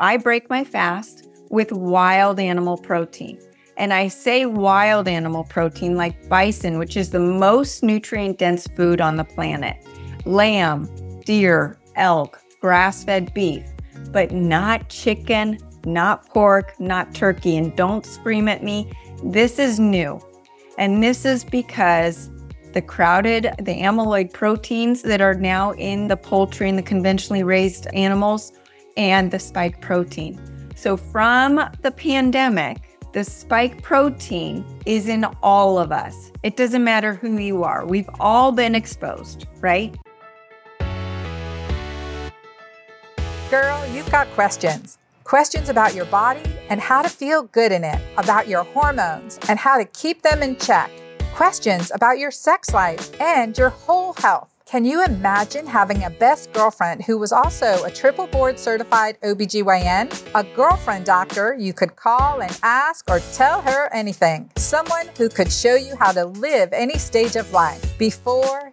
I break my fast with wild animal protein. And I say wild animal protein like bison, which is the most nutrient dense food on the planet, lamb, deer, elk, grass fed beef, but not chicken, not pork, not turkey. And don't scream at me. This is new. And this is because the crowded, the amyloid proteins that are now in the poultry and the conventionally raised animals, and the spike protein. So, from the pandemic, the spike protein is in all of us. It doesn't matter who you are, we've all been exposed, right? Girl, you've got questions. Questions about your body and how to feel good in it, about your hormones and how to keep them in check questions about your sex life and your whole health. Can you imagine having a best girlfriend who was also a triple board certified OBGYN? A girlfriend doctor you could call and ask or tell her anything. Someone who could show you how to live any stage of life before,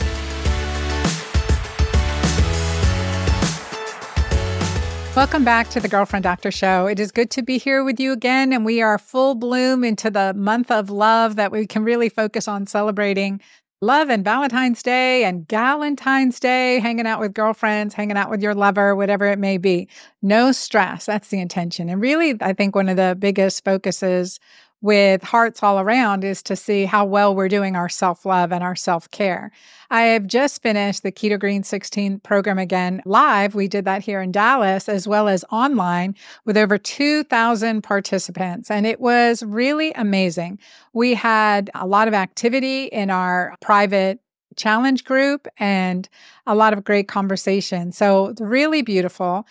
Welcome back to the Girlfriend Doctor Show. It is good to be here with you again, and we are full bloom into the month of love that we can really focus on celebrating love and Valentine's Day and Galentine's Day, hanging out with girlfriends, hanging out with your lover, whatever it may be. No stress. That's the intention. And really, I think one of the biggest focuses with hearts all around is to see how well we're doing our self love and our self care. I have just finished the Keto Green 16 program again live. We did that here in Dallas as well as online with over 2,000 participants, and it was really amazing. We had a lot of activity in our private challenge group and a lot of great conversation. So, really beautiful.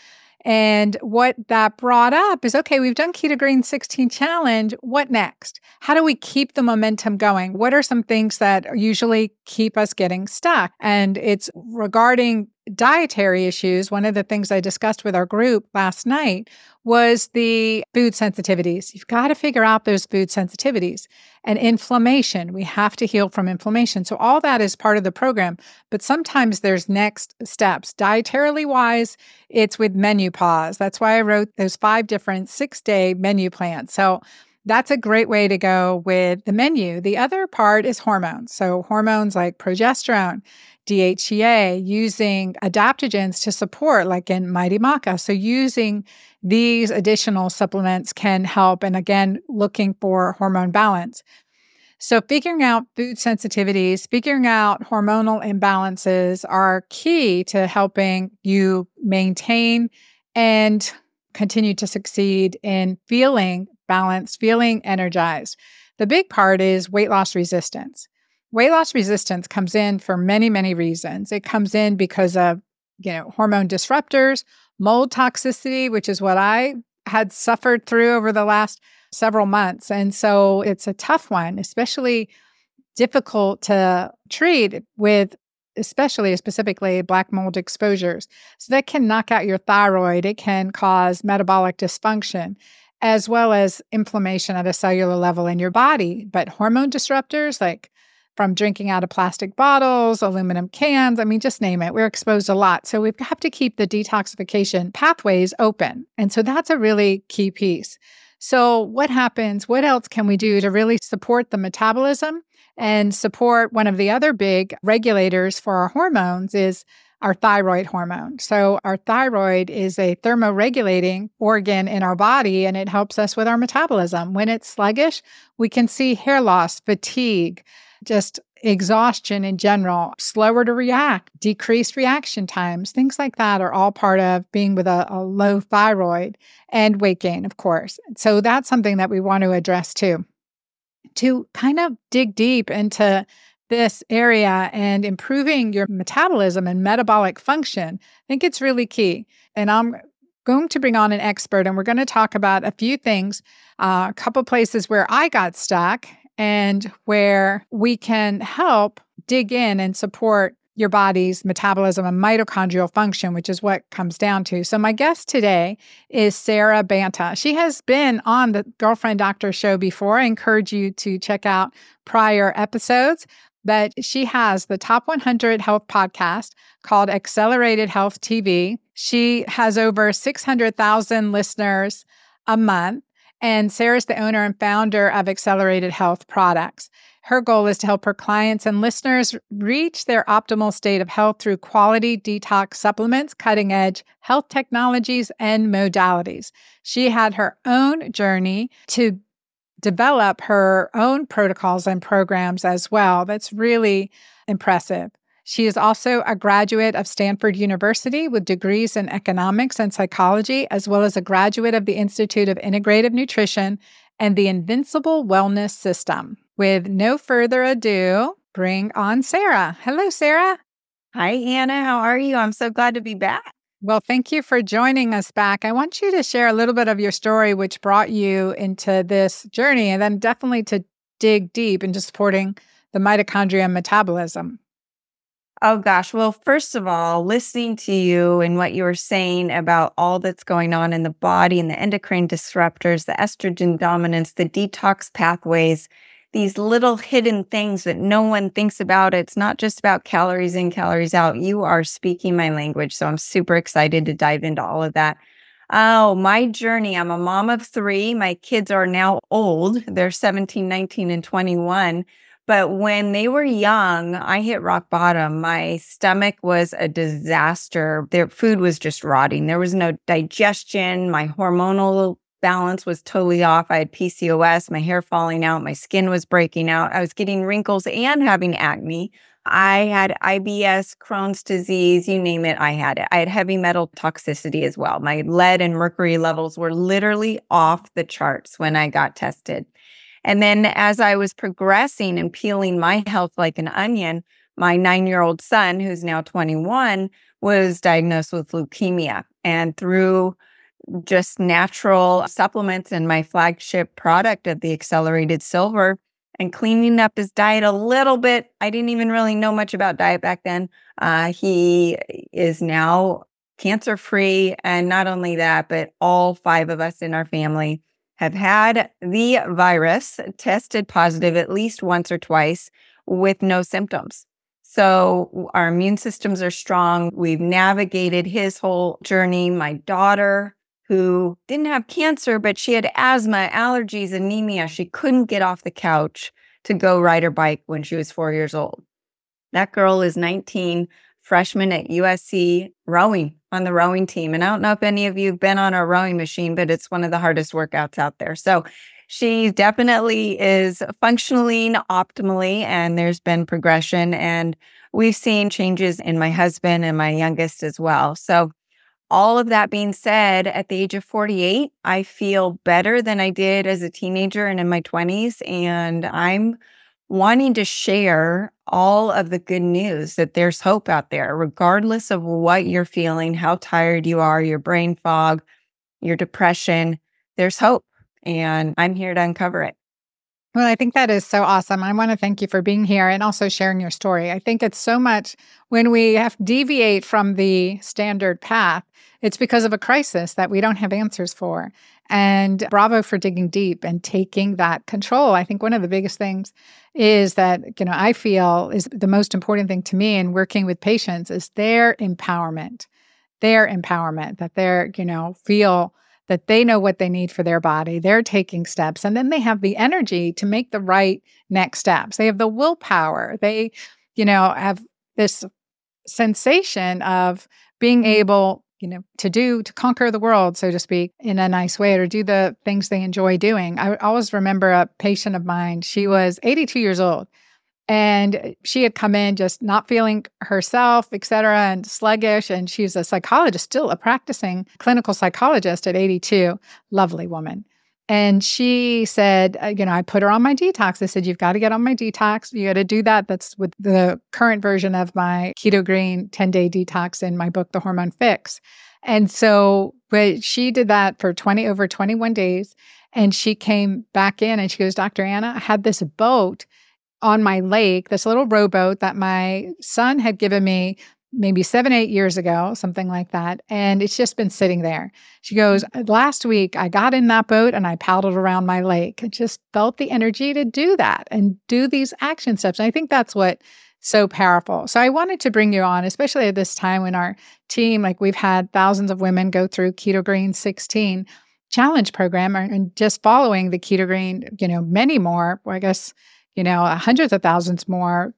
And what that brought up is okay, we've done Keto Green 16 challenge. What next? How do we keep the momentum going? What are some things that usually keep us getting stuck? And it's regarding dietary issues. One of the things I discussed with our group last night was the food sensitivities. You've got to figure out those food sensitivities and inflammation. We have to heal from inflammation. So, all that is part of the program. But sometimes there's next steps. Dietarily wise, it's with MenuPause. That's why I wrote those five different six day menu plans. So, that's a great way to go with the menu. The other part is hormones. So, hormones like progesterone, DHEA, using adaptogens to support, like in Mighty Maca. So, using these additional supplements can help. And again, looking for hormone balance. So, figuring out food sensitivities, figuring out hormonal imbalances are key to helping you maintain and continue to succeed in feeling balanced, feeling energized. The big part is weight loss resistance. Weight loss resistance comes in for many, many reasons. It comes in because of, you know, hormone disruptors, mold toxicity, which is what I had suffered through over the last several months. And so it's a tough one, especially difficult to treat with especially specifically black mold exposures. So that can knock out your thyroid, it can cause metabolic dysfunction as well as inflammation at a cellular level in your body. But hormone disruptors, like from drinking out of plastic bottles, aluminum cans, I mean, just name it, we're exposed a lot. So we have to keep the detoxification pathways open. And so that's a really key piece. So, what happens? What else can we do to really support the metabolism and support one of the other big regulators for our hormones is our thyroid hormone. So, our thyroid is a thermoregulating organ in our body and it helps us with our metabolism. When it's sluggish, we can see hair loss, fatigue, just exhaustion in general, slower to react, decreased reaction times, things like that are all part of being with a, a low thyroid and weight gain, of course. So, that's something that we want to address too. To kind of dig deep into this area and improving your metabolism and metabolic function, I think it's really key. And I'm going to bring on an expert and we're going to talk about a few things, uh, a couple places where I got stuck and where we can help dig in and support your body's metabolism and mitochondrial function, which is what comes down to. So, my guest today is Sara Banta. She has been on the Girlfriend Doctor show before. I encourage you to check out prior episodes. But she has the top 100 health podcast called Accelerated Health TV. She has over 600,000 listeners a month. And Sara's the owner and founder of Accelerated Health Products. Her goal is to help her clients and listeners reach their optimal state of health through quality detox supplements, cutting edge health technologies, and modalities. She had her own journey to develop her own protocols and programs as well. That's really impressive. She is also a graduate of Stanford University with degrees in economics and psychology, as well as a graduate of the Institute of Integrative Nutrition and the Invincible Wellness System. With no further ado, bring on Sara. Hello, Sara. Hi, Anna. How are you? I'm so glad to be back. Well, thank you for joining us back. I want you to share a little bit of your story, which brought you into this journey, and then definitely to dig deep into supporting the mitochondria metabolism. Oh, gosh. Well, first of all, listening to you and what you were saying about all that's going on in the body and the endocrine disruptors, the estrogen dominance, the detox pathways, these little hidden things that no one thinks about. It's not just about calories in, calories out. You are speaking my language. So I'm super excited to dive into all of that. Oh, my journey. I'm a mom of three. My kids are now old. They're 17, 19, and 21. But when they were young, I hit rock bottom. My stomach was a disaster. Their food was just rotting. There was no digestion. My hormonal balance was totally off. I had PCOS, my hair falling out, my skin was breaking out. I was getting wrinkles and having acne. I had IBS, Crohn's disease, you name it, I had it. I had heavy metal toxicity as well. My lead and mercury levels were literally off the charts when I got tested. And then as I was progressing and peeling my health like an onion, my nine year old son, who's now 21, was diagnosed with leukemia. And through just natural supplements and my flagship product of the accelerated silver and cleaning up his diet a little bit. I didn't even really know much about diet back then. Uh, he is now cancer free. And not only that, but all five of us in our family have had the virus tested positive at least once or twice with no symptoms. So our immune systems are strong. We've navigated his whole journey. My daughter who didn't have cancer, but she had asthma, allergies, anemia. She couldn't get off the couch to go ride her bike when she was four years old. That girl is 19, freshman at USC, rowing on the rowing team. And I don't know if any of you have been on a rowing machine, but it's one of the hardest workouts out there. So she definitely is functioning optimally, and there's been progression. And we've seen changes in my husband and my youngest as well. So all of that being said, at the age of 48, I feel better than I did as a teenager and in my 20s. And I'm wanting to share all of the good news that there's hope out there, regardless of what you're feeling, how tired you are, your brain fog, your depression, there's hope. And I'm here to uncover it. Well, I think that is so awesome. I want to thank you for being here and also sharing your story. I think it's so much when we have deviate from the standard path, it's because of a crisis that we don't have answers for. And bravo for digging deep and taking that control. I think one of the biggest things is that, you know, I feel is the most important thing to me in working with patients is their empowerment. Their empowerment that they're, you know, feel that they know what they need for their body, they're taking steps, and then they have the energy to make the right next steps. They have the willpower. They, you know, have this sensation of being mm-hmm. able, you know, to do, to conquer the world, so to speak, in a nice way, or do the things they enjoy doing. I always remember a patient of mine, she was 82 years old and she had come in just not feeling herself, et cetera, and sluggish. And she's a psychologist, still a practicing clinical psychologist at 82. Lovely woman. And she said, uh, you know, I put her on my detox. I said, you've got to get on my detox. You got to do that. That's with the current version of my keto green 10 day detox in my book, The Hormone Fix. And so, but she did that for 20 over 21 days. And she came back in and she goes, Dr. Anna, I had this boat on my lake, this little rowboat that my son had given me maybe seven, eight years ago, something like that. And it's just been sitting there. She goes, uh, Last week, I got in that boat and I paddled around my lake. I just felt the energy to do that and do these action steps. And I think that's what so powerful. So I wanted to bring you on, especially at this time when our team, like we've had thousands of women go through Keto Green 16 challenge program and just following the Keto Green, you know, many more, I guess, you know, hundreds of thousands more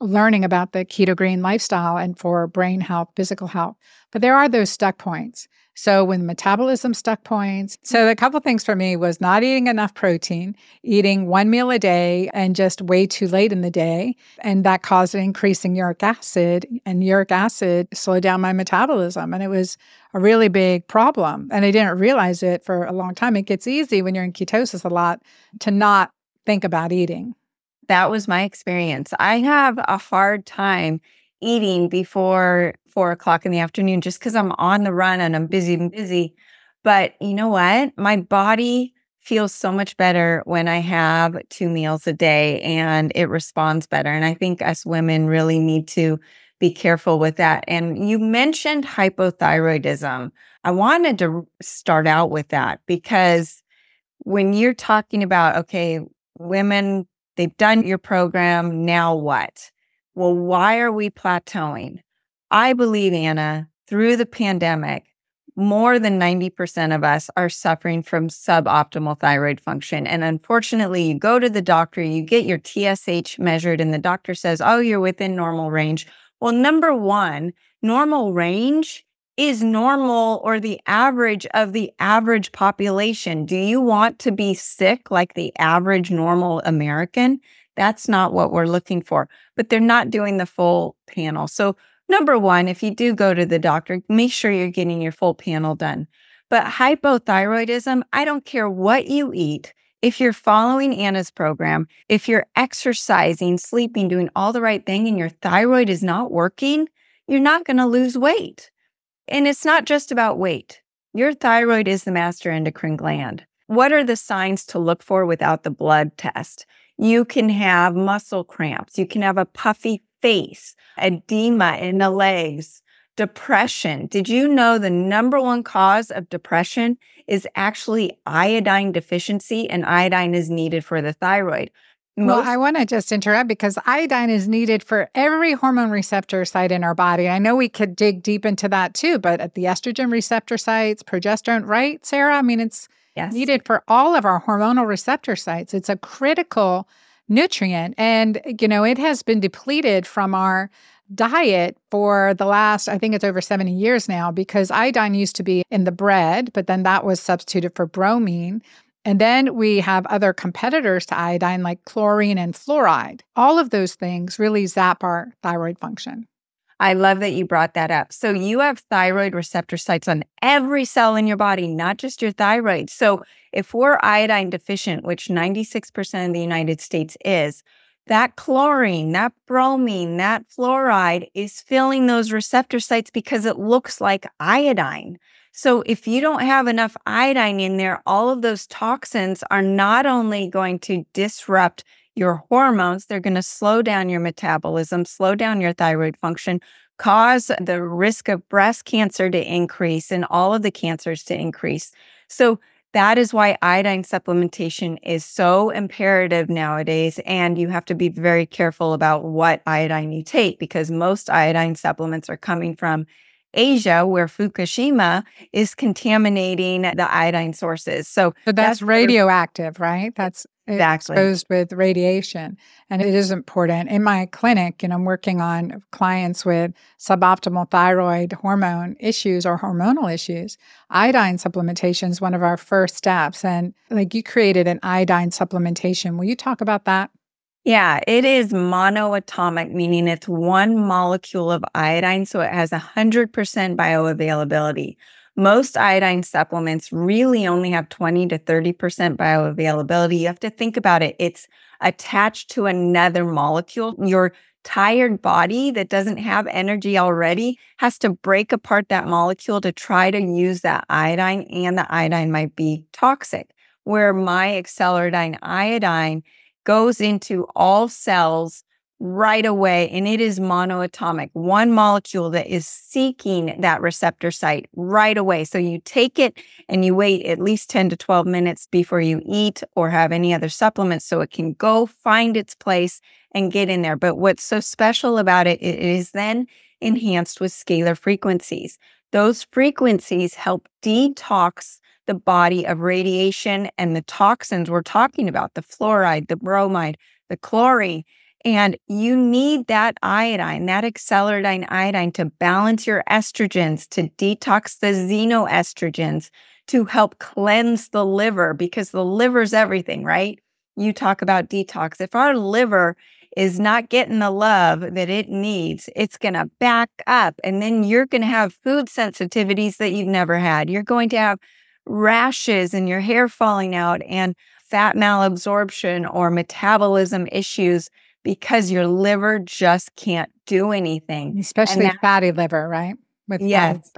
learning about the keto green lifestyle and for brain health, physical health. But there are those stuck points. So when metabolism stuck points, so a couple things for me was not eating enough protein, eating one meal a day and just way too late in the day. And that caused an increase in uric acid and uric acid slowed down my metabolism. And it was a really big problem. And I didn't realize it for a long time. It gets easy when you're in ketosis a lot to not think about eating. That was my experience. I have a hard time eating before four o'clock in the afternoon just because I'm on the run and I'm busy and busy. But you know what? My body feels so much better when I have two meals a day and it responds better. And I think us women really need to be careful with that. And you mentioned hypothyroidism. I wanted to start out with that because when you're talking about, okay, women They've done your program. Now what? Well, why are we plateauing? I believe, Anna, through the pandemic, more than 90% of us are suffering from suboptimal thyroid function. And unfortunately, you go to the doctor, you get your TSH measured, and the doctor says, oh, you're within normal range. Well, number one, normal range is normal or the average of the average population. Do you want to be sick like the average normal American? That's not what we're looking for, but they're not doing the full panel. So, number one, if you do go to the doctor, make sure you're getting your full panel done. But hypothyroidism, I don't care what you eat. If you're following Anna's program, if you're exercising, sleeping, doing all the right thing, and your thyroid is not working, you're not going to lose weight. And it's not just about weight. Your thyroid is the master endocrine gland. What are the signs to look for without the blood test? You can have muscle cramps. You can have a puffy face, edema in the legs, depression. Did you know the number one cause of depression is actually iodine deficiency and iodine is needed for the thyroid? Most- well, I want to just interrupt because iodine is needed for every hormone receptor site in our body. I know we could dig deep into that too, but at the estrogen receptor sites, progesterone, right, Sara? I mean, it's yes. needed for all of our hormonal receptor sites. It's a critical nutrient. And, you know, it has been depleted from our diet for the last, I think it's over 70 years now, because iodine used to be in the bread, but then that was substituted for bromine. And then we have other competitors to iodine like chlorine and fluoride. All of those things really zap our thyroid function. I love that you brought that up. So you have thyroid receptor sites on every cell in your body, not just your thyroid. So if we're iodine deficient, which 96% of the United States is, that chlorine, that bromine, that fluoride is filling those receptor sites because it looks like iodine. So if you don't have enough iodine in there, all of those toxins are not only going to disrupt your hormones, they're going to slow down your metabolism, slow down your thyroid function, cause the risk of breast cancer to increase and all of the cancers to increase. So that is why iodine supplementation is so imperative nowadays. And you have to be very careful about what iodine you take because most iodine supplements are coming from Asia, where Fukushima is contaminating the iodine sources. So, so that's, that's radioactive, right? That's exactly. exposed with radiation. And it is important. In my clinic, and I'm working on clients with suboptimal thyroid hormone issues or hormonal issues. Iodine supplementation is one of our first steps. And like you created an iodine supplementation. Will you talk about that? Yeah, it is monoatomic, meaning it's one molecule of iodine, so it has 100% bioavailability. Most iodine supplements really only have 20 to 30% bioavailability. You have to think about it. It's attached to another molecule. Your tired body that doesn't have energy already has to break apart that molecule to try to use that iodine, and the iodine might be toxic. Where my Acceleradine iodine goes into all cells right away and it is monoatomic, one molecule that is seeking that receptor site right away. So you take it and you wait at least 10 to 12 minutes before you eat or have any other supplements so it can go find its place and get in there. But what's so special about it, it is then enhanced with scalar frequencies. Those frequencies help detox the body of radiation and the toxins we're talking about, the fluoride, the bromide, the chlorine and you need that iodine, that acceleradine iodine to balance your estrogens, to detox the xenoestrogens, to help cleanse the liver because the liver's everything, right? You talk about detox. If our liver is not getting the love that it needs, it's going to back up. And then you're going to have food sensitivities that you've never had. You're going to have rashes and your hair falling out and fat malabsorption or metabolism issues because your liver just can't do anything. Especially that, fatty liver, right? With yes.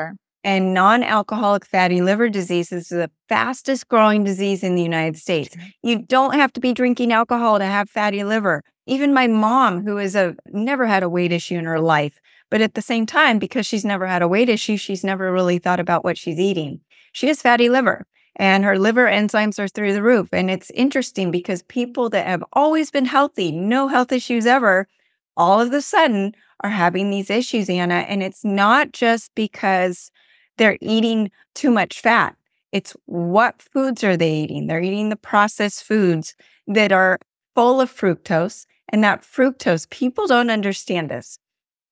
And non alcoholic fatty liver disease is the fastest growing disease in the United States. You don't have to be drinking alcohol to have fatty liver. Even my mom, who is a never had a weight issue in her life, but at the same time, because she's never had a weight issue, she's never really thought about what she's eating. She has fatty liver and her liver enzymes are through the roof. And it's interesting because people that have always been healthy, no health issues ever, all of a sudden are having these issues, Anna. And it's not just because they're eating too much fat. It's what foods are they eating? They're eating the processed foods that are full of fructose. And that fructose, people don't understand this.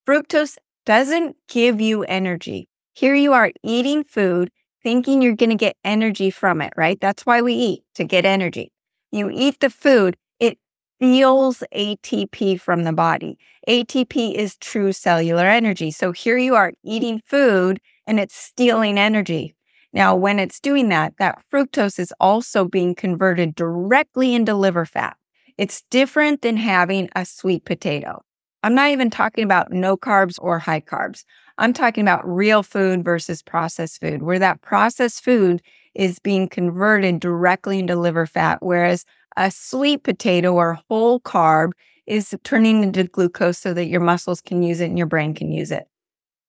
Fructose doesn't give you energy. Here you are eating food thinking you're going to get energy from it, right? That's why we eat to get energy. You eat the food, it feels ATP from the body. ATP is true cellular energy. So here you are eating food and it's stealing energy. Now, when it's doing that, that fructose is also being converted directly into liver fat. It's different than having a sweet potato. I'm not even talking about no carbs or high carbs. I'm talking about real food versus processed food, where that processed food is being converted directly into liver fat, whereas a sweet potato or whole carb is turning into glucose so that your muscles can use it and your brain can use it.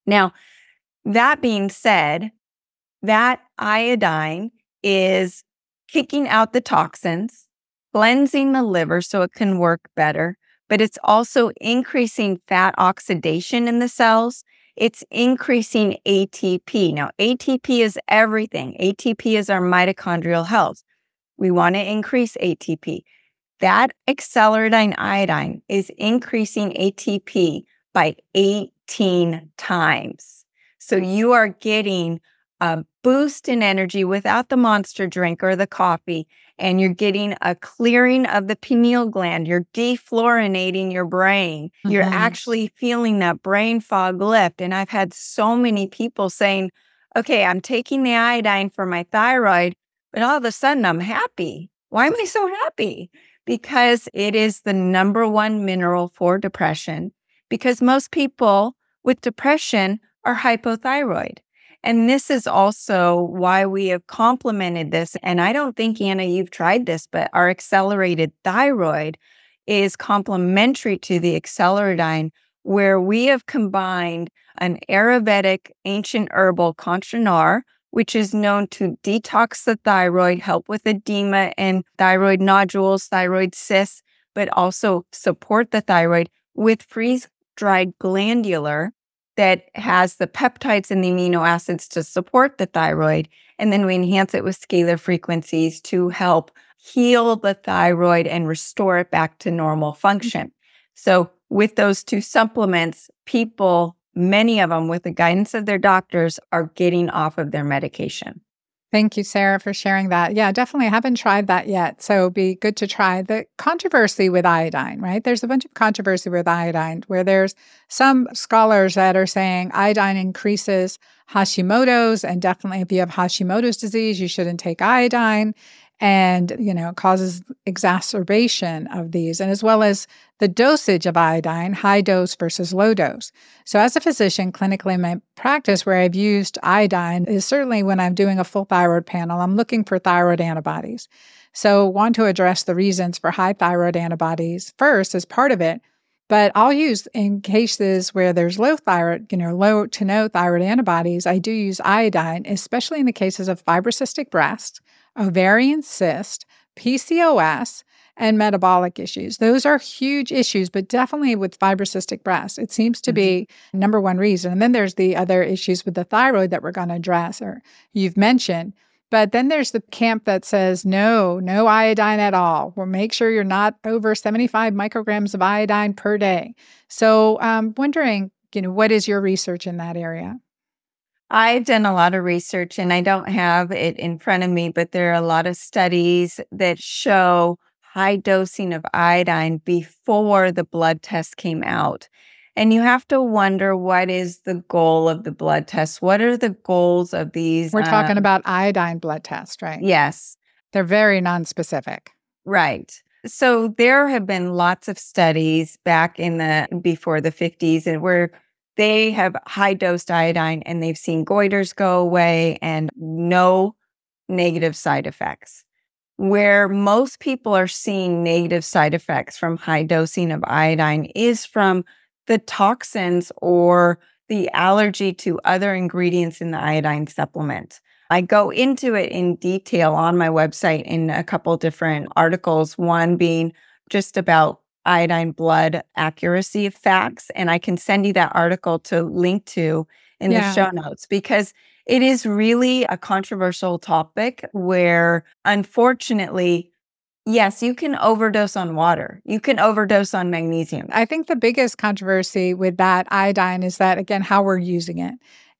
Now, that being said, that iodine is kicking out the toxins, cleansing the liver so it can work better, but it's also increasing fat oxidation in the cells it's increasing ATP. Now, ATP is everything. ATP is our mitochondrial health. We want to increase ATP. That acceleradine iodine is increasing ATP by 18 times. So you are getting a boost in energy without the monster drink or the coffee and you're getting a clearing of the pineal gland. You're defluorinating your brain. Mm-hmm. You're actually feeling that brain fog lift. And I've had so many people saying, okay, I'm taking the iodine for my thyroid, but all of a sudden I'm happy. Why am I so happy? Because it is the number one mineral for depression. Because most people with depression are hypothyroid. And this is also why we have complemented this. And I don't think, Anna, you've tried this, but our accelerated thyroid is complementary to the acceleradine, where we have combined an Ayurvedic ancient herbal Kanchanar, which is known to detox the thyroid, help with edema and thyroid nodules, thyroid cysts, but also support the thyroid with freeze dried glandular, that has the peptides and the amino acids to support the thyroid. And then we enhance it with scalar frequencies to help heal the thyroid and restore it back to normal mm. function. So, with those two supplements, people, many of them with the guidance of their doctors, are getting off of their medication. Thank you, Sara, for sharing that. Yeah, definitely. I haven't tried that yet. So be good to try the controversy with iodine, right? There's a bunch of controversy with iodine where there's some scholars that are saying iodine increases Hashimoto's. And definitely, if you have Hashimoto's disease, you shouldn't take iodine and you know causes exacerbation of these and as well as the dosage of iodine high dose versus low dose so as a physician clinically in my practice where i've used iodine is certainly when i'm doing a full thyroid panel i'm looking for thyroid antibodies So, want to address the reasons for high thyroid antibodies first as part of it. But I'll use in cases where there's low thyroid, you know, low to no thyroid antibodies, I do use iodine, especially in the cases of fibrocystic breast, ovarian cyst, PCOS, and metabolic issues. Those are huge issues, but definitely with fibrocystic breast, it seems to be mm-hmm. number one reason. And then there's the other issues with the thyroid that we're going to address, or you've mentioned. But then there's the camp that says no, no iodine at all. Well, make sure you're not over 75 micrograms of iodine per day. So I'm um, wondering, you know, what is your research in that area? I've done a lot of research and I don't have it in front of me, but there are a lot of studies that show high dosing of iodine before the blood test came out. And you have to wonder what is the goal of the blood test? What are the goals of these? We're talking um, about iodine blood test, right? Yes. They're very non-specific. Right. So there have been lots of studies back in the before the 50s and where they have high dosed iodine and they've seen goiters go away and no negative side effects where most people are seeing negative side effects from high dosing of iodine is from the toxins or the allergy to other ingredients in the iodine supplement. I go into it in detail on my website in a couple different articles, one being just about iodine blood accuracy facts. And I can send you that article to link to in yeah. the show notes because it is really a controversial topic where, unfortunately, yes, you can overdose on water. You can overdose on magnesium. I think the biggest controversy with that iodine is that, again, how we're using it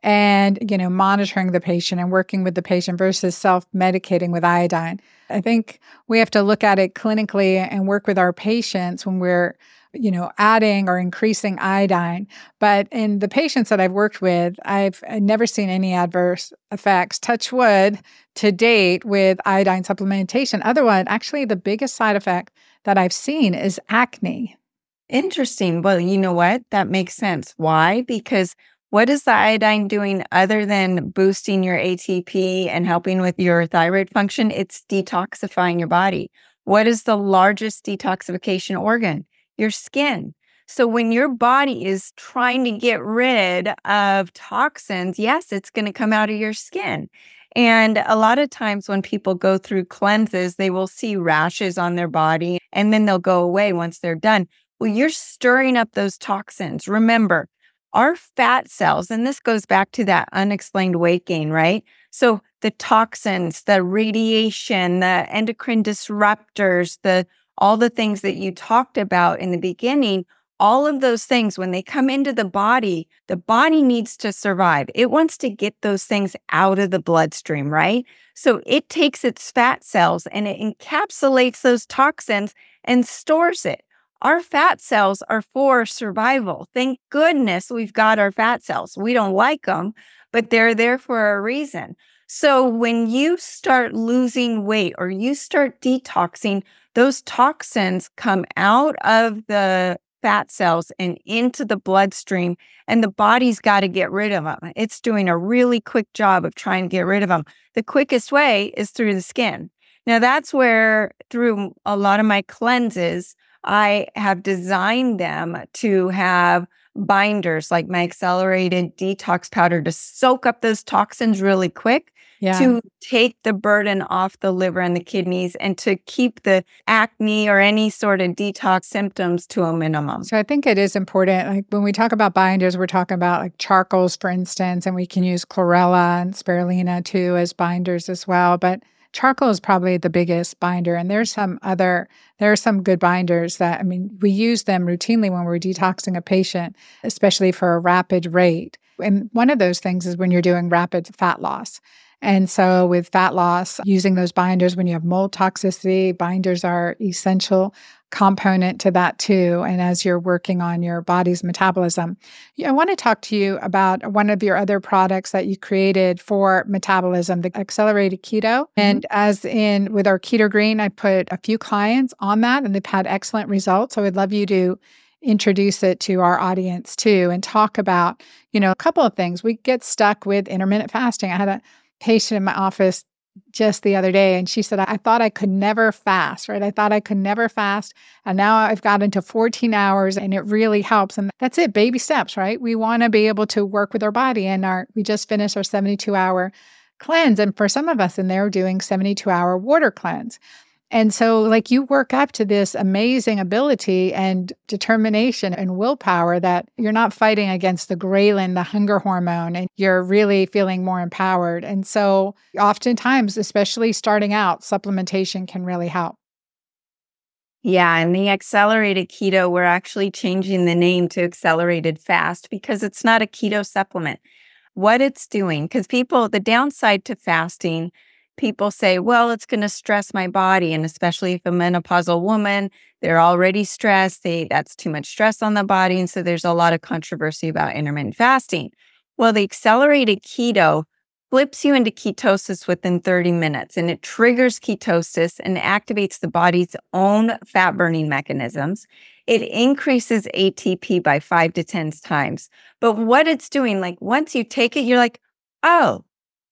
and you know monitoring the patient and working with the patient versus self-medicating with iodine i think we have to look at it clinically and work with our patients when we're you know, adding or increasing iodine. But in the patients that I've worked with, I've never seen any adverse effects, touch wood, to date with iodine supplementation. Otherwise, actually, the biggest side effect that I've seen is acne. Interesting. Well, you know what? That makes sense. Why? Because what is the iodine doing other than boosting your ATP and helping with your thyroid function? It's detoxifying your body. What is the largest detoxification organ? your skin. So when your body is trying to get rid of toxins, yes, it's going to come out of your skin. And a lot of times when people go through cleanses, they will see rashes on their body and then they'll go away once they're done. Well, you're stirring up those toxins. Remember, our fat cells, and this goes back to that unexplained weight gain, right? So the toxins, the radiation, the endocrine disruptors, the all the things that you talked about in the beginning, all of those things, when they come into the body, the body needs to survive. It wants to get those things out of the bloodstream, right? So it takes its fat cells and it encapsulates those toxins and stores it. Our fat cells are for survival. Thank goodness we've got our fat cells. We don't like them, but they're there for a reason. So when you start losing weight or you start detoxing, those toxins come out of the fat cells and into the bloodstream, and the body's got to get rid of them. It's doing a really quick job of trying to get rid of them. The quickest way is through the skin. Now, that's where, through a lot of my cleanses, I have designed them to have binders like my accelerated detox powder to soak up those toxins really quick yeah. to take the burden off the liver and the kidneys and to keep the acne or any sort of detox symptoms to a minimum. So I think it is important. Like when we talk about binders, we're talking about like charcoals, for instance, and we can use chlorella and spirulina too as binders as well. But charcoal is probably the biggest binder and there's some other there are some good binders that i mean we use them routinely when we're detoxing a patient especially for a rapid rate. And one of those things is when you're doing rapid fat loss. And so, with fat loss, using those binders when you have mold toxicity, binders are essential component to that too. And as you're working on your body's metabolism, I want to talk to you about one of your other products that you created for metabolism, the accelerated keto. Mm-hmm. And as in with our keto green, I put a few clients on that and they've had excellent results. So I'd love you to introduce it to our audience too and talk about, you know, a couple of things. We get stuck with intermittent fasting. I had a patient in my office just the other day and she said, I thought I could never fast, right? I thought I could never fast. And now I've got into 14 hours and it really helps. And that's it, baby steps, right? We want to be able to work with our body. And our we just finished our 72 hour cleanse. And for some of us in there, doing 72 hour water cleanse. And so, like, you work up to this amazing ability and determination and willpower that you're not fighting against the ghrelin, the hunger hormone, and you're really feeling more empowered. And so, oftentimes, especially starting out, supplementation can really help. Yeah, and the accelerated keto, we're actually changing the name to accelerated fast because it's not a keto supplement. What it's doing, because people, the downside to fasting people say, well, it's going to stress my body. And especially if a menopausal woman, they're already stressed, they, that's too much stress on the body. And so there's a lot of controversy about intermittent fasting. Well, the accelerated keto flips you into ketosis within 30 minutes and it triggers ketosis and activates the body's own fat burning mechanisms. It increases ATP by five to 10 times. But what it's doing, like once you take it, you're like, oh,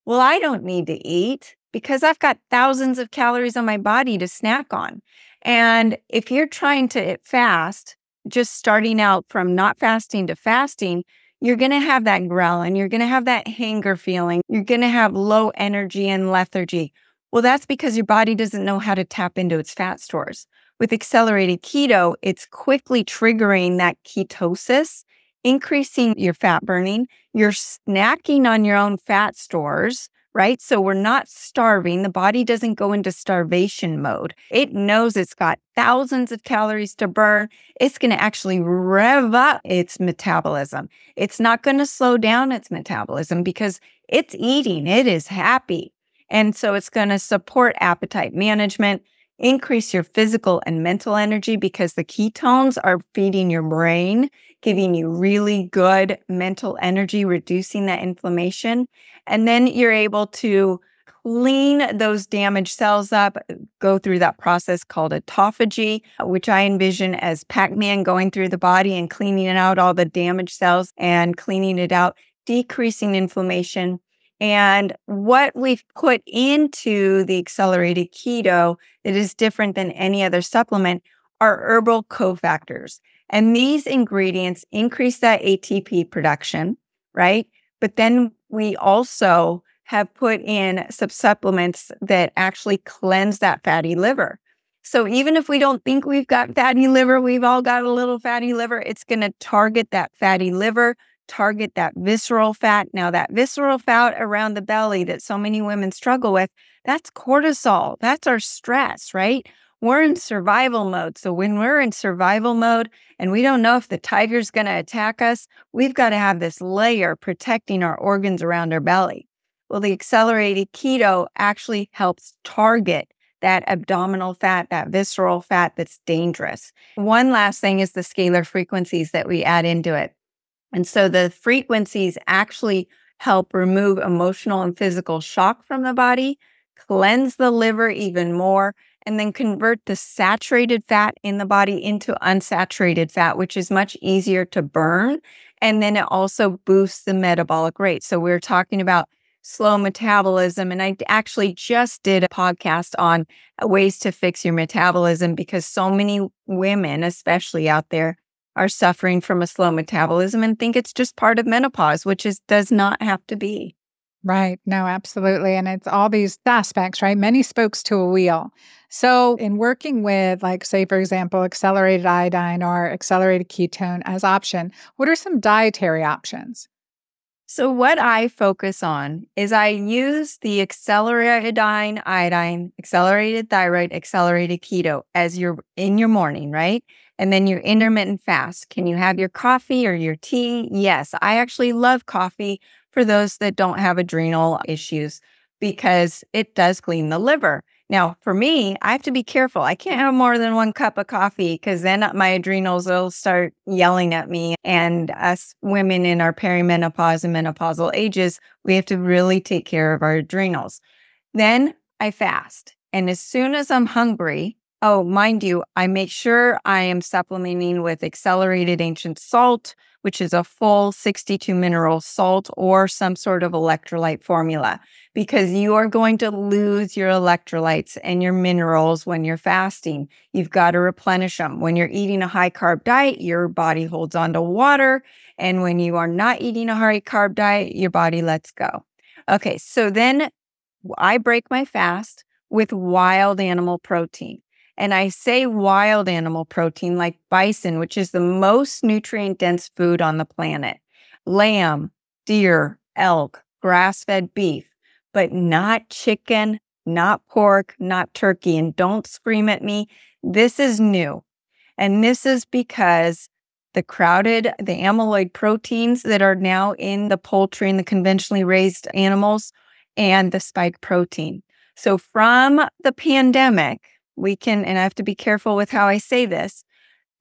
well, I don't need to eat because I've got thousands of calories on my body to snack on. And if you're trying to fast, just starting out from not fasting to fasting, you're going to have that ghrelin, you're going to have that hanger feeling, you're going to have low energy and lethargy. Well, that's because your body doesn't know how to tap into its fat stores. With accelerated keto, it's quickly triggering that ketosis, increasing your fat burning. You're snacking on your own fat stores, right? So we're not starving. The body doesn't go into starvation mode. It knows it's got thousands of calories to burn. It's going to actually rev up its metabolism. It's not going to slow down its metabolism because it's eating, it is happy. And so it's going to support appetite management, increase your physical and mental energy because the ketones are feeding your brain, giving you really good mental energy, reducing that inflammation. And then you're able to clean those damaged cells up, go through that process called autophagy, which I envision as Pac Man going through the body and cleaning out all the damaged cells and cleaning it out, decreasing inflammation. And what we've put into the accelerated keto that is different than any other supplement are herbal cofactors. And these ingredients increase that ATP production, right? But then we also have put in some supplements that actually cleanse that fatty liver. So even if we don't think we've got fatty liver, we've all got a little fatty liver, it's going to target that fatty liver, target that visceral fat. Now, that visceral fat around the belly that so many women struggle with, that's cortisol. That's our stress, right? We're in survival mode. So when we're in survival mode and we don't know if the tiger's going to attack us, we've got to have this layer protecting our organs around our belly. Well, the accelerated keto actually helps target that abdominal fat, that visceral fat that's dangerous. One last thing is the scalar frequencies that we add into it. And so the frequencies actually help remove emotional and physical shock from the body, cleanse the liver even more, and then convert the saturated fat in the body into unsaturated fat, which is much easier to burn. And then it also boosts the metabolic rate. So we're talking about slow metabolism. And I actually just did a podcast on uh, ways to fix your metabolism because so many women, especially out there, are suffering from a slow metabolism and think it's just part of menopause, which is does not have to be. Right. No, absolutely. And it's all these aspects, right? Many spokes to a wheel. So, in working with, like, say, for example, accelerated iodine or accelerated ketone as option, what are some dietary options? So, what I focus on is I use the accelerated iodine, iodine, accelerated thyroid, accelerated keto as your in your morning, right? And then your intermittent fast. Can you have your coffee or your tea? Yes, I actually love coffee for those that don't have adrenal issues because it does clean the liver. Now, for me, I have to be careful. I can't have more than one cup of coffee because then my adrenals will start yelling at me. And us women in our perimenopause and menopausal ages, we have to really take care of our adrenals. Then I fast. And as soon as I'm hungry, oh, mind you, I make sure I am supplementing with accelerated ancient salt, which is a full 62 mineral salt or some sort of electrolyte formula, because you are going to lose your electrolytes and your minerals when you're fasting. You've got to replenish them. When you're eating a high carb diet, your body holds on to water. And when you are not eating a high carb diet, your body lets go. Okay, so then I break my fast with wild animal protein. And I say wild animal protein like bison, which is the most nutrient dense food on the planet, lamb, deer, elk, grass fed beef, but not chicken, not pork, not turkey. And don't scream at me. This is new. And this is because the crowded, the amyloid proteins that are now in the poultry and the conventionally raised animals and the spike protein. So from the pandemic, we can, and I have to be careful with how I say this,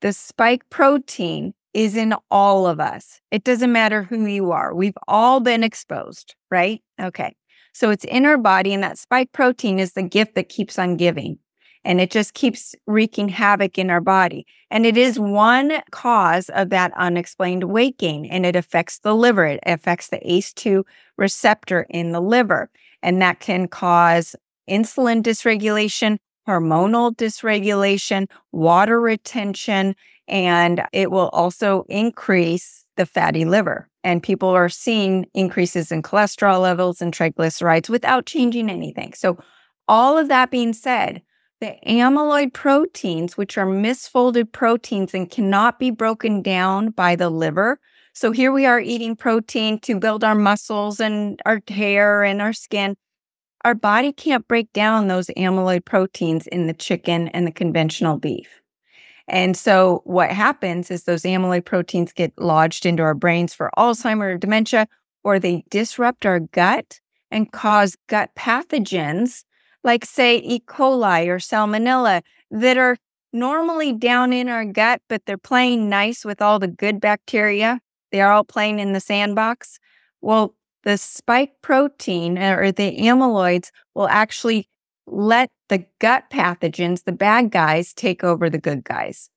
the spike protein is in all of us. It doesn't matter who you are. We've all been exposed, right? Okay. So it's in our body, and that spike protein is the gift that keeps on giving. And it just keeps wreaking havoc in our body. And it is one cause of that unexplained weight gain. And it affects the liver. It affects the ACE2 receptor in the liver. And that can cause insulin dysregulation, hormonal dysregulation, water retention, and it will also increase the fatty liver. And people are seeing increases in cholesterol levels and triglycerides without changing anything. So, all of that being said, the amyloid proteins, which are misfolded proteins and cannot be broken down by the liver. So, here we are eating protein to build our muscles and our hair and our skin our body can't break down those amyloid proteins in the chicken and the conventional beef. And so what happens is those amyloid proteins get lodged into our brains for Alzheimer or dementia, or they disrupt our gut and cause gut pathogens like say E. coli or salmonella that are normally down in our gut, but they're playing nice with all the good bacteria. They're all playing in the sandbox. Well, the spike protein uh, or the amyloids will actually let the gut pathogens, the bad guys, take over the good guys.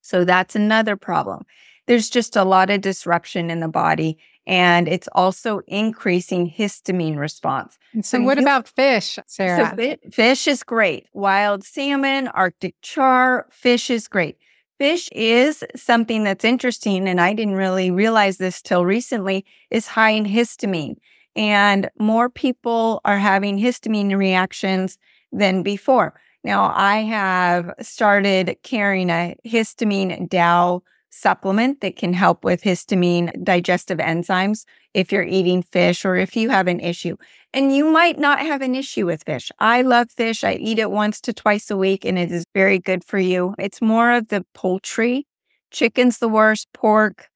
So that's another problem. There's just a lot of disruption in the body, and it's also increasing histamine response. So, so what you, about fish, Sara? So fish is great. Wild salmon, Arctic char, fish is great. Fish is something that's interesting, and I didn't really realize this till recently, is high in histamine. And more people are having histamine reactions than before. Now, I have started carrying a histamine DAO supplement that can help with histamine digestive enzymes if you're eating fish or if you have an issue. And you might not have an issue with fish. I love fish. I eat it once to twice a week and it is very good for you. It's more of the poultry. Chicken's the worst, pork,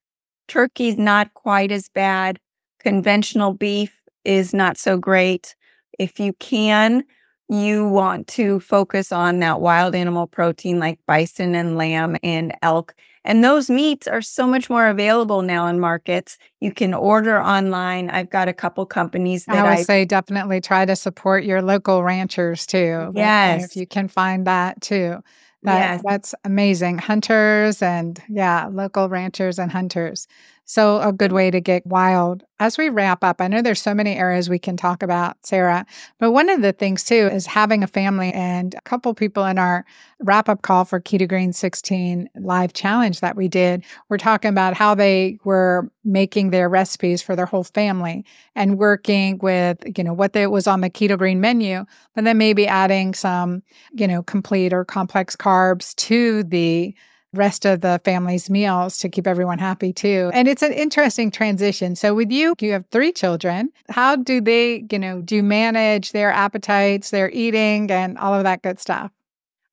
turkey's not quite as bad. Conventional beef is not so great. If you can, you want to focus on that wild animal protein like bison and lamb and elk and those meats are so much more available now in markets. You can order online. I've got a couple companies that I would I, say definitely try to support your local ranchers too. Yes. If you can find that too. That, yes. That's amazing. Hunters and yeah, local ranchers and hunters. So, a good way to get wild. As we wrap up, I know there's so many areas we can talk about, Sara, but one of the things too is having a family and a couple people in our wrap up call for Keto Green 16 live challenge that we did were talking about how they were making their recipes for their whole family and working with, you know, what was on the Keto Green menu, but then maybe adding some, you know, complete or complex carbs to the rest of the family's meals to keep everyone happy too. And it's an interesting transition. So with you, you have three children. How do they, you know, do you manage their appetites, their eating and all of that good stuff?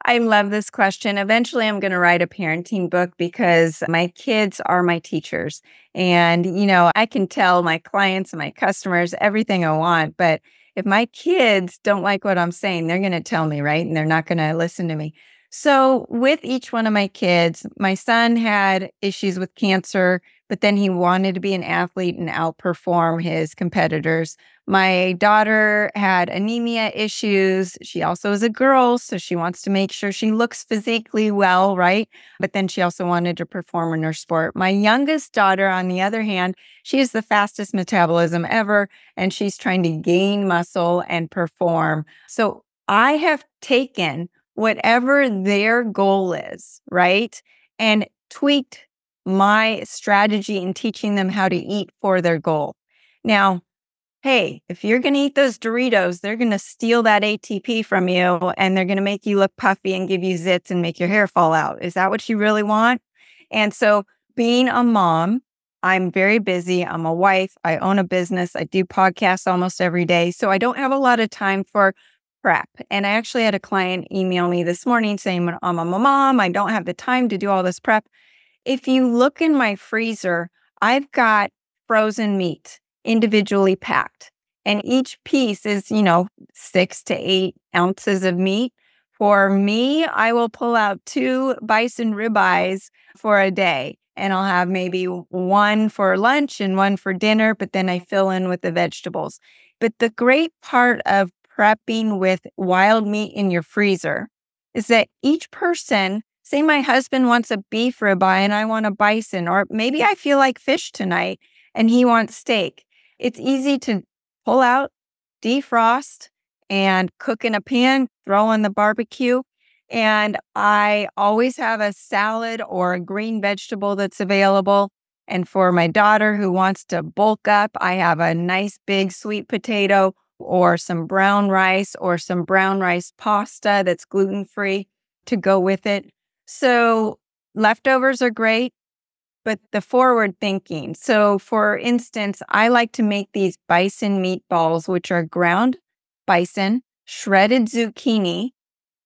I love this question. Eventually, I'm going to write a parenting book because my kids are my teachers. And, you know, I can tell my clients and my customers everything I want. But if my kids don't like what I'm saying, they're going to tell me, right? And they're not going to listen to me. So, with each one of my kids, my son had issues with cancer but then he wanted to be an athlete and outperform his competitors. My daughter had anemia issues. She also is a girl, so she wants to make sure she looks physically well, right? But then she also wanted to perform in her sport. My youngest daughter, on the other hand, she has the fastest metabolism ever, and she's trying to gain muscle and perform. So I have taken whatever their goal is, right? And tweaked my strategy in teaching them how to eat for their goal. Now, hey, if you're going to eat those Doritos, they're going to steal that ATP from you and they're going to make you look puffy and give you zits and make your hair fall out. Is that what you really want? And so, being a mom, I'm very busy. I'm a wife. I own a business. I do podcasts almost every day. So, I don't have a lot of time for prep. And I actually had a client email me this morning saying, I'm a mom. I don't have the time to do all this prep. If you look in my freezer, I've got frozen meat individually packed. And each piece is, you know, six to eight ounces of meat. For me, I will pull out two bison ribeyes for a day and I'll have maybe one for lunch and one for dinner, but then I fill in with the vegetables. But the great part of prepping with wild meat in your freezer is that each person Say my husband wants a beef ribeye and I want a bison, or maybe I feel like fish tonight and he wants steak. It's easy to pull out, defrost, and cook in a pan, throw on the barbecue. And I always have a salad or a green vegetable that's available. And for my daughter who wants to bulk up, I have a nice big sweet potato or some brown rice or some brown rice pasta that's gluten free to go with it. So leftovers are great, but the forward thinking. So, for instance, I like to make these bison meatballs, which are ground bison, shredded zucchini,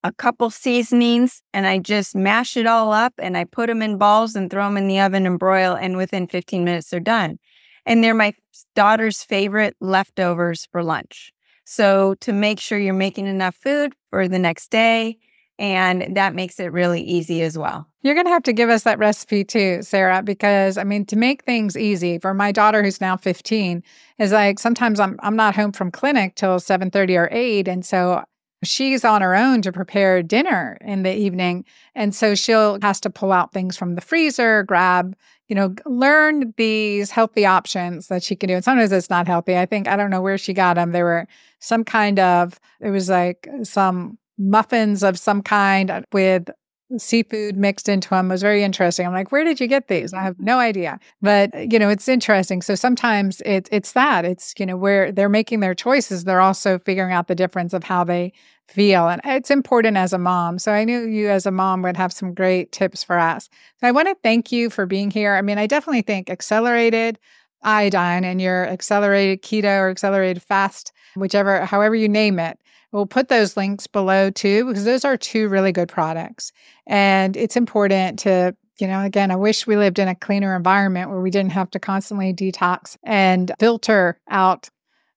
a couple seasonings, and I just mash it all up and I put them in balls and throw them in the oven and broil. And within 15 minutes, they're done. And they're my daughter's favorite leftovers for lunch. So, to make sure you're making enough food for the next day, and that makes it really easy as well. You're going to have to give us that recipe too, Sara, because I mean, to make things easy for my daughter who's now 15 is like sometimes I'm I'm not home from clinic till 7:30 or 8 and so she's on her own to prepare dinner in the evening and so she'll has to pull out things from the freezer, grab you know, learn these healthy options that she can do. And sometimes it's not healthy. I think, I don't know where she got them. there were some kind of, it was like some muffins of some kind uh, with seafood mixed into them was very interesting. I'm like, where did you get these? I have no idea. But uh, you know, it's interesting. So sometimes it's it's that. It's, you know, where they're making their choices, they're also figuring out the difference of how they feel. And it's important as a mom. So I knew you as a mom would have some great tips for us. So I want to thank you for being here. I mean, I definitely think accelerated iodine and your accelerated keto or accelerated fast, whichever, however you name it, We'll put those links below too, because those are two really good products. And it's important to, you know, again, I wish we lived in a cleaner environment where we didn't have to constantly detox and filter out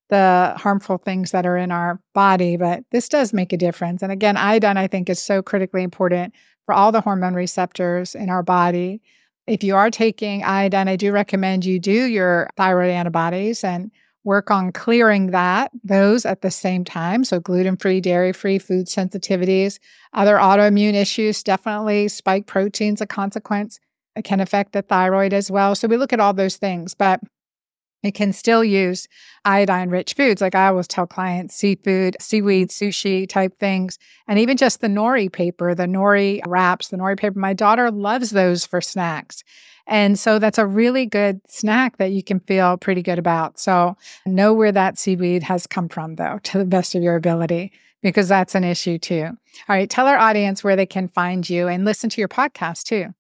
the harmful things that are in our body. But this does make a difference. And again, iodine, I think, is so critically important for all the hormone receptors in our body. If you are taking iodine, I do recommend you do your thyroid antibodies and work on clearing that, those at the same time. So, gluten free, dairy free food sensitivities, other autoimmune issues, definitely spike proteins, a consequence. It can affect the thyroid as well. So, we look at all those things, but it can still use iodine rich foods. Like I always tell clients, seafood, seaweed, sushi type things, and even just the nori paper, the nori wraps, the nori paper. My daughter loves those for snacks. And so that's a really good snack that you can feel pretty good about. So know where that seaweed has come from, though, to the best of your ability, because that's an issue too. All right, tell our audience where they can find you and listen to your podcast too.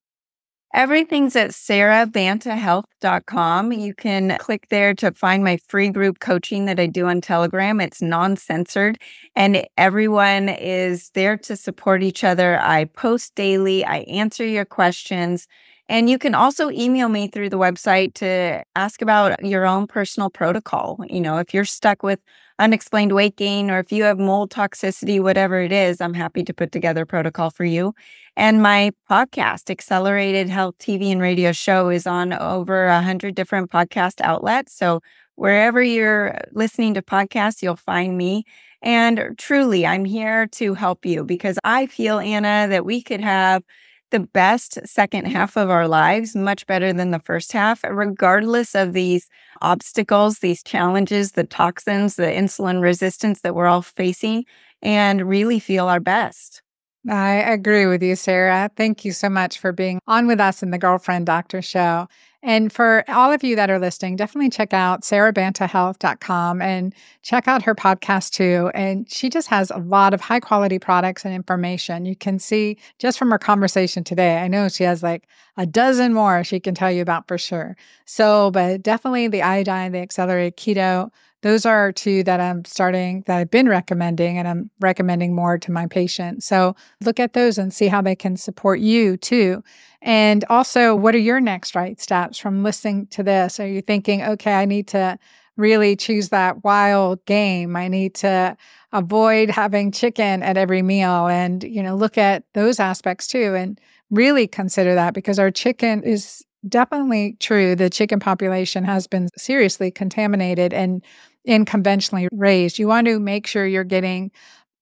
Everything's at sarabantahealth.com. You can click there to find my free group coaching that I do on Telegram. It's non censored and everyone is there to support each other. I post daily, I answer your questions And you can also email me through the website to ask about your own personal protocol. You know, if you're stuck with unexplained weight gain or if you have mold toxicity, whatever it is, I'm happy to put together a protocol for you. And my podcast, Accelerated Health TV and Radio Show, is on over a hundred different podcast outlets. So wherever you're listening to podcasts, you'll find me. And truly, I'm here to help you because I feel, Anna, that we could have the best second half of our lives, much better than the first half, regardless of these obstacles, these challenges, the toxins, the insulin resistance that we're all facing, and really feel our best. I agree with you, Sara. Thank you so much for being on with us in the Girlfriend Doctor Show. And for all of you that are listening, definitely check out sarabantahealth.com and check out her podcast too. And she just has a lot of high quality products and information. You can see just from our conversation today, I know she has like a dozen more she can tell you about for sure. So, but definitely the iodine, the accelerated keto, those are two that I'm starting that I've been recommending and I'm recommending more to my patients. So look at those and see how they can support you too. And also, what are your next right steps from listening to this? Are you thinking, okay, I need to really choose that wild game? I need to avoid having chicken at every meal and, you know, look at those aspects too and really consider that because our chicken is definitely true. The chicken population has been seriously contaminated and in conventionally raised. You want to make sure you're getting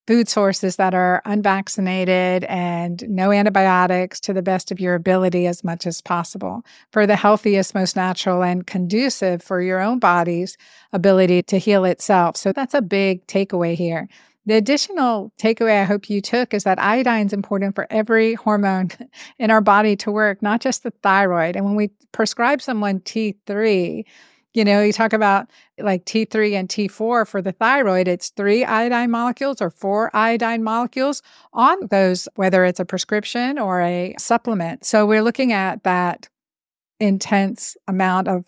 food sources that are unvaccinated and no antibiotics to the best of your ability as much as possible for the healthiest, most natural, and conducive for your own body's ability to heal itself. So that's a big takeaway here. The additional takeaway I hope you took is that iodine is important for every hormone in our body to work, not just the thyroid. And when we prescribe someone T3, you know, you talk about like T3 and T4 for the thyroid, it's three iodine molecules or four iodine molecules on those, whether it's a prescription or a supplement. So we're looking at that intense amount of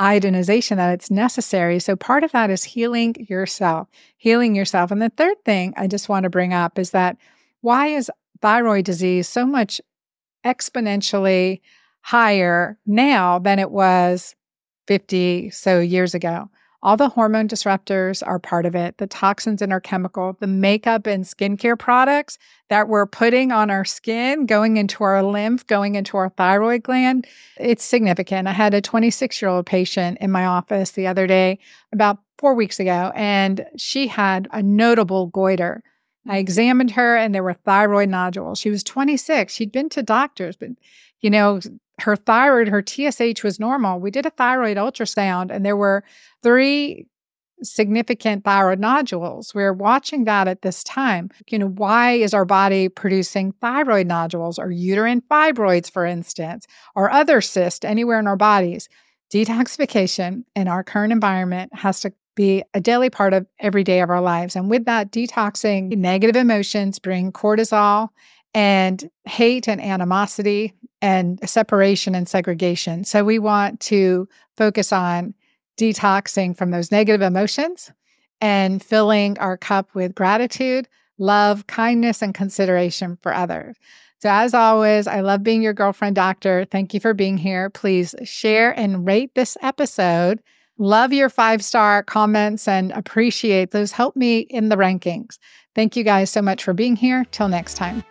iodinization that it's necessary. So part of that is healing yourself, healing yourself. And the third thing I just want to bring up is that why is thyroid disease so much exponentially higher now than it was 50 so years ago. All the hormone disruptors are part of it, the toxins in our chemical, the makeup and skincare products that we're putting on our skin, going into our lymph, going into our thyroid gland. It's significant. I had a 26 year old patient in my office the other day, about four weeks ago, and she had a notable goiter. I examined her and there were thyroid nodules. She was 26. She'd been to doctors, but you know, her thyroid, her TSH was normal. We did a thyroid ultrasound and there were three significant thyroid nodules. We're watching that at this time. You know, why is our body producing thyroid nodules or uterine fibroids, for instance, or other cysts anywhere in our bodies? Detoxification in our current environment has to be a daily part of every day of our lives. And with that, detoxing negative emotions bring cortisol and hate and animosity and separation and segregation. So we want to focus on detoxing from those negative emotions and filling our cup with gratitude, love, kindness, and consideration for others. So, as always, I love being your girlfriend doctor. Thank you for being here. Please share and rate this episode. Love your five star comments and appreciate those. Help me in the rankings. Thank you guys so much for being here. Till next time.